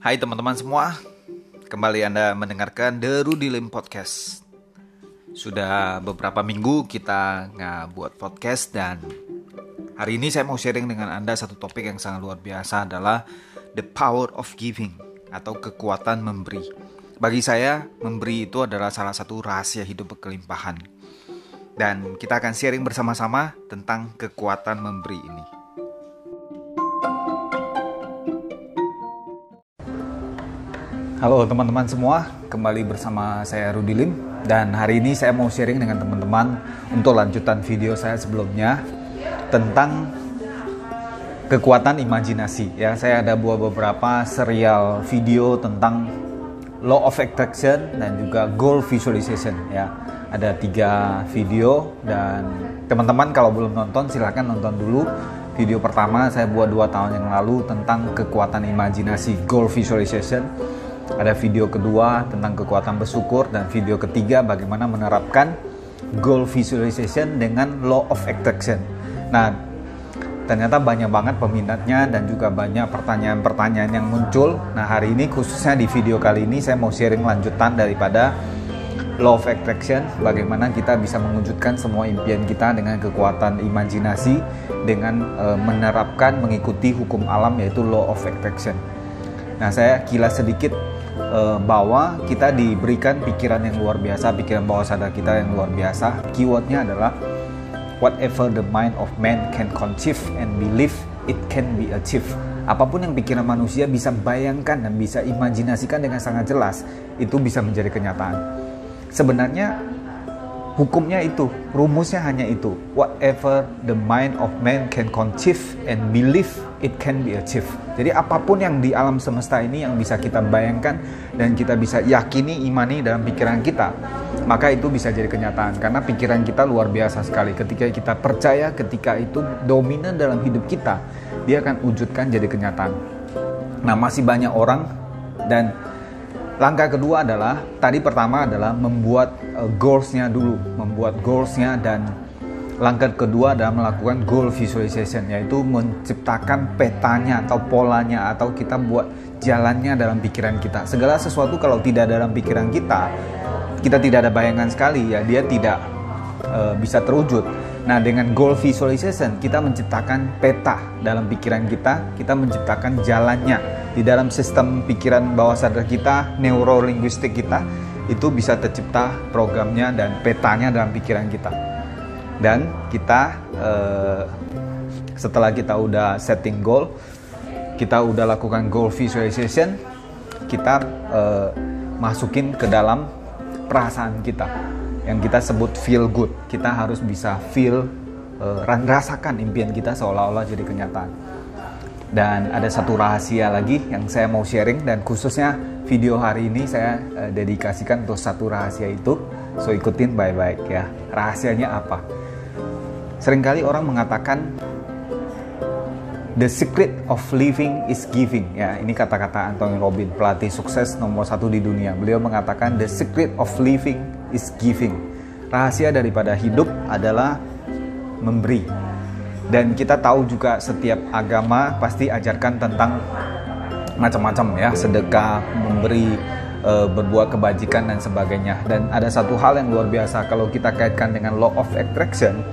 Hai teman-teman semua, kembali Anda mendengarkan The Rudy Lim Podcast. Sudah beberapa minggu kita nggak buat podcast dan hari ini saya mau sharing dengan Anda satu topik yang sangat luar biasa adalah The Power of Giving atau kekuatan memberi. Bagi saya, memberi itu adalah salah satu rahasia hidup berkelimpahan. Dan kita akan sharing bersama-sama tentang kekuatan memberi ini. Halo teman-teman semua, kembali bersama saya Rudi Lim. Dan hari ini saya mau sharing dengan teman-teman untuk lanjutan video saya sebelumnya tentang kekuatan imajinasi. Ya. Saya ada buat beberapa serial video tentang law of attraction dan juga goal visualization. Ya. Ada tiga video. Dan teman-teman kalau belum nonton silahkan nonton dulu. Video pertama saya buat dua tahun yang lalu tentang kekuatan imajinasi goal visualization ada video kedua tentang kekuatan bersyukur dan video ketiga bagaimana menerapkan goal visualization dengan law of attraction. Nah, ternyata banyak banget peminatnya dan juga banyak pertanyaan-pertanyaan yang muncul. Nah, hari ini khususnya di video kali ini saya mau sharing lanjutan daripada law of attraction, bagaimana kita bisa mewujudkan semua impian kita dengan kekuatan imajinasi dengan e, menerapkan mengikuti hukum alam yaitu law of attraction. Nah, saya kilas sedikit uh, bahwa kita diberikan pikiran yang luar biasa, pikiran bawah sadar kita yang luar biasa. Keywordnya adalah whatever the mind of man can conceive and believe, it can be achieved. Apa pun yang pikiran manusia bisa bayangkan dan bisa imajinasikan dengan sangat jelas, itu bisa menjadi kenyataan. Sebenarnya hukumnya itu, rumusnya hanya itu. Whatever the mind of man can conceive and believe, it can be achieved. Jadi apa pun yang di alam semesta ini yang bisa kita bayangkan dan kita bisa yakini, imani dalam pikiran kita, maka itu bisa jadi kenyataan. Karena pikiran kita luar biasa sekali. Ketika kita percaya, ketika itu dominan dalam hidup kita, dia akan wujudkan jadi kenyataan. Nah masih banyak orang dan Langkah kedua adalah tadi pertama adalah membuat uh, goalsnya dulu, membuat goalsnya dan langkah kedua adalah melakukan goal visualization yaitu menciptakan petanya atau polanya atau kita buat jalannya dalam pikiran kita. Segala sesuatu kalau tidak dalam pikiran kita, kita tidak ada bayangan sekali ya dia tidak uh, bisa terwujud. Nah, dengan goal visualization kita menciptakan peta dalam pikiran kita, kita menciptakan jalannya di dalam sistem pikiran bawah sadar kita, neurolinguistik kita itu bisa tercipta programnya dan petanya dalam pikiran kita. Dan kita eh, setelah kita udah setting goal, kita udah lakukan goal visualization, kita eh, masukin ke dalam perasaan kita yang kita sebut feel good. Kita harus bisa feel uh, rasakan impian kita seolah-olah jadi kenyataan. Dan ada satu rahasia lagi yang saya mau sharing dan khususnya video hari ini saya uh, dedikasikan untuk satu rahasia itu. So ikutin baik-baik ya. Rahasianya apa? Seringkali orang mengatakan The secret of living is giving. Ya, ini kata-kata Anthony Robin, pelatih sukses nomor satu di dunia. Beliau mengatakan the secret of living is giving. Rahasia daripada hidup adalah memberi. Dan kita tahu juga setiap agama pasti ajarkan tentang macam-macam ya, sedekah, memberi, e, berbuat kebajikan dan sebagainya. Dan ada satu hal yang luar biasa kalau kita kaitkan dengan law of attraction,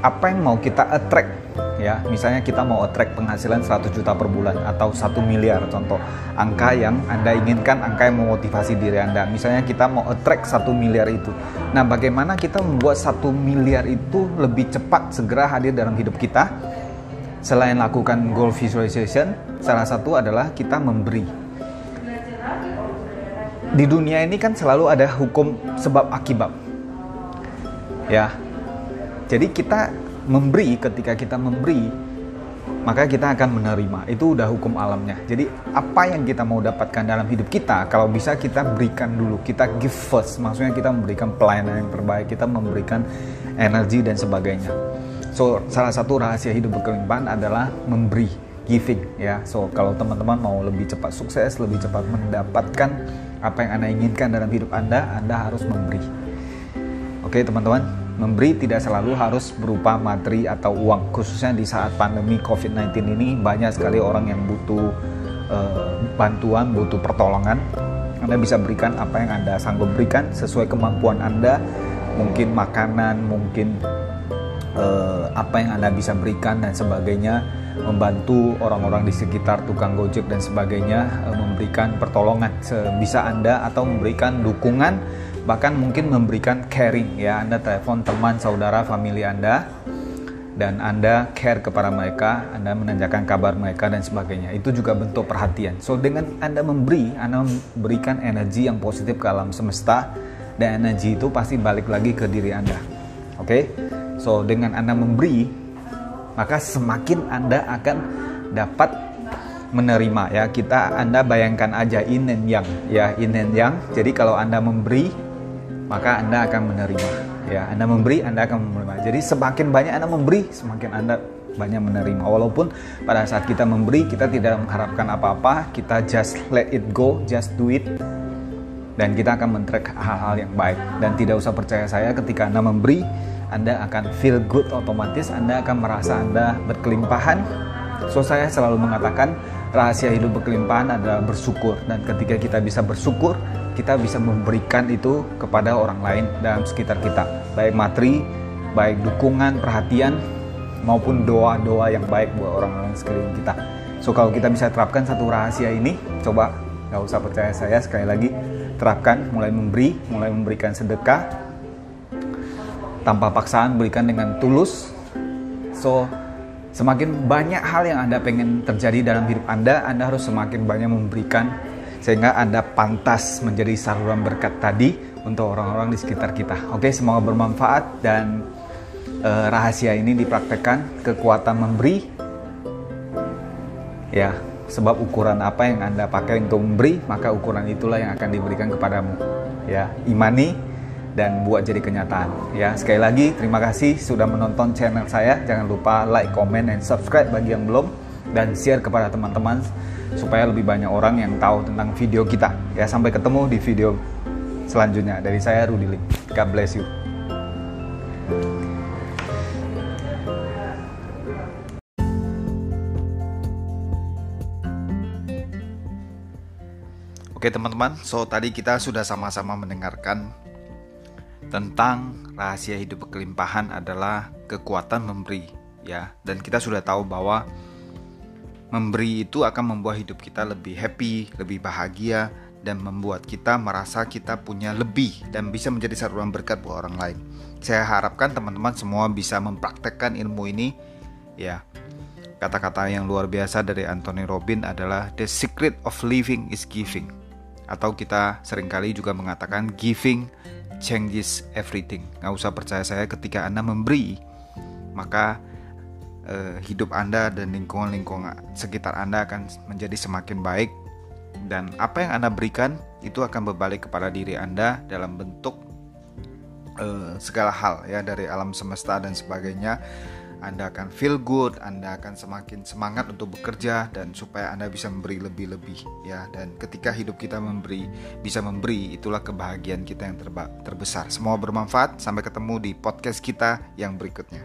apa yang mau kita attract ya. Misalnya kita mau attract penghasilan 100 juta per bulan atau 1 miliar contoh. Angka yang anda inginkan angka yang memotivasi diri anda. Misalnya kita mau attract 1 miliar itu. Nah bagaimana kita membuat 1 miliar itu lebih cepat segera hadir dalam hidup kita? Selain lakukan goal visualization salah satu adalah kita memberi. Di dunia ini kan selalu ada hukum sebab akibat. Ya. Jadi kita memberi ketika kita memberi maka kita akan menerima. Itu udah hukum alamnya. Jadi apa yang kita mau dapatkan dalam hidup kita kalau bisa kita berikan dulu. Kita give first. Maksudnya kita memberikan pelayanan yang terbaik kita memberikan energi dan sebagainya. So salah satu rahasia hidup berkelimpahan adalah memberi giving ya. So kalau teman-teman mau lebih cepat sukses lebih cepat mendapatkan apa yang anda inginkan dalam hidup anda anda harus memberi. Oke teman-teman Memberi tidak selalu harus berupa materi atau uang, khususnya di saat pandemi COVID-19 ini. Banyak sekali orang yang butuh uh, bantuan, butuh pertolongan, Anda bisa berikan apa yang Anda sanggup berikan sesuai kemampuan Anda, mungkin makanan, mungkin uh, apa yang Anda bisa berikan dan sebagainya, membantu orang-orang di sekitar tukang gojek dan sebagainya, uh, memberikan pertolongan sebisa Anda atau memberikan dukungan, bahkan mungkin memberikan caring ya, Anda telepon teman, saudara, family Anda dan Anda care kepada mereka, Anda menanyakan kabar mereka dan sebagainya. Itu juga bentuk perhatian. So dengan Anda memberi, Anda memberikan energi yang positif ke alam semesta dan energi itu pasti balik lagi ke diri Anda. Oke? Okay? So dengan Anda memberi, maka semakin Anda akan dapat menerima ya. Kita Anda bayangkan aja in and yang ya, in and yang. Jadi kalau Anda memberi, maka Anda akan menerima. Ya Anda memberi Anda akan menerima. Jadi semakin banyak Anda memberi semakin Anda banyak menerima. Walaupun pada saat kita memberi kita tidak mengharapkan apa-apa kita just let it go just do it. Dan kita akan mentrack hal-hal yang baik. Dan tidak usah percaya saya ketika Anda memberi Anda akan feel good otomatis. Anda akan merasa Anda berkelimpahan. So saya selalu mengatakan rahasia hidup berkelimpahan adalah bersyukur dan ketika kita bisa bersyukur kita bisa memberikan itu kepada orang lain dalam sekitar kita, baik materi, baik dukungan, perhatian, maupun doa-doa yang baik buat orang-orang sekeliling kita. So kalau kita bisa terapkan satu rahasia ini, coba nggak usah percaya saya sekali lagi, terapkan, mulai memberi, mulai memberikan sedekah, tanpa paksaan, berikan dengan tulus. So semakin banyak hal yang anda pengen terjadi dalam hidup anda, anda harus semakin banyak memberikan sehingga Anda pantas menjadi saluran berkat tadi untuk orang-orang di sekitar kita. Oke, semoga bermanfaat dan uh, rahasia ini dipraktekkan kekuatan memberi. Ya, sebab ukuran apa yang Anda pakai untuk memberi, maka ukuran itulah yang akan diberikan kepadamu. Ya, imani dan buat jadi kenyataan. Ya, sekali lagi terima kasih sudah menonton channel saya. Jangan lupa like, comment, dan subscribe bagi yang belum dan share kepada teman-teman supaya lebih banyak orang yang tahu tentang video kita. Ya, sampai ketemu di video selanjutnya. Dari saya Rudy Lim. God bless you. Oke teman-teman, so tadi kita sudah sama-sama mendengarkan tentang rahasia hidup berkelimpahan adalah kekuatan memberi ya dan kita sudah tahu bahwa Memberi itu akan membuat hidup kita lebih happy, lebih bahagia, dan membuat kita merasa kita punya lebih dan bisa menjadi saluran berkat buat orang lain. Saya harapkan teman-teman semua bisa mempraktekkan ilmu ini ya. Kata-kata yang luar biasa dari Anthony Robin adalah the secret of living is giving. Atau kita sering kali juga mengatakan giving changes everything. Nggak usah percaya saya ketika Anda memberi, maka uh, hidup Anda dan lingkungan-lingkungan sekitar Anda akan menjadi semakin baik dan apa yang Anda berikan itu akan berbalik kepada diri Anda dalam bentuk uh, segala hal ya dari alam semesta dan sebagainya. Anda akan feel good, Anda akan semakin semangat untuk bekerja dan supaya Anda bisa memberi lebih-lebih ya. Dan ketika hidup kita memberi, bisa memberi, itulah kebahagiaan kita yang terbesar. Semua bermanfaat. Sampai ketemu di podcast kita yang berikutnya.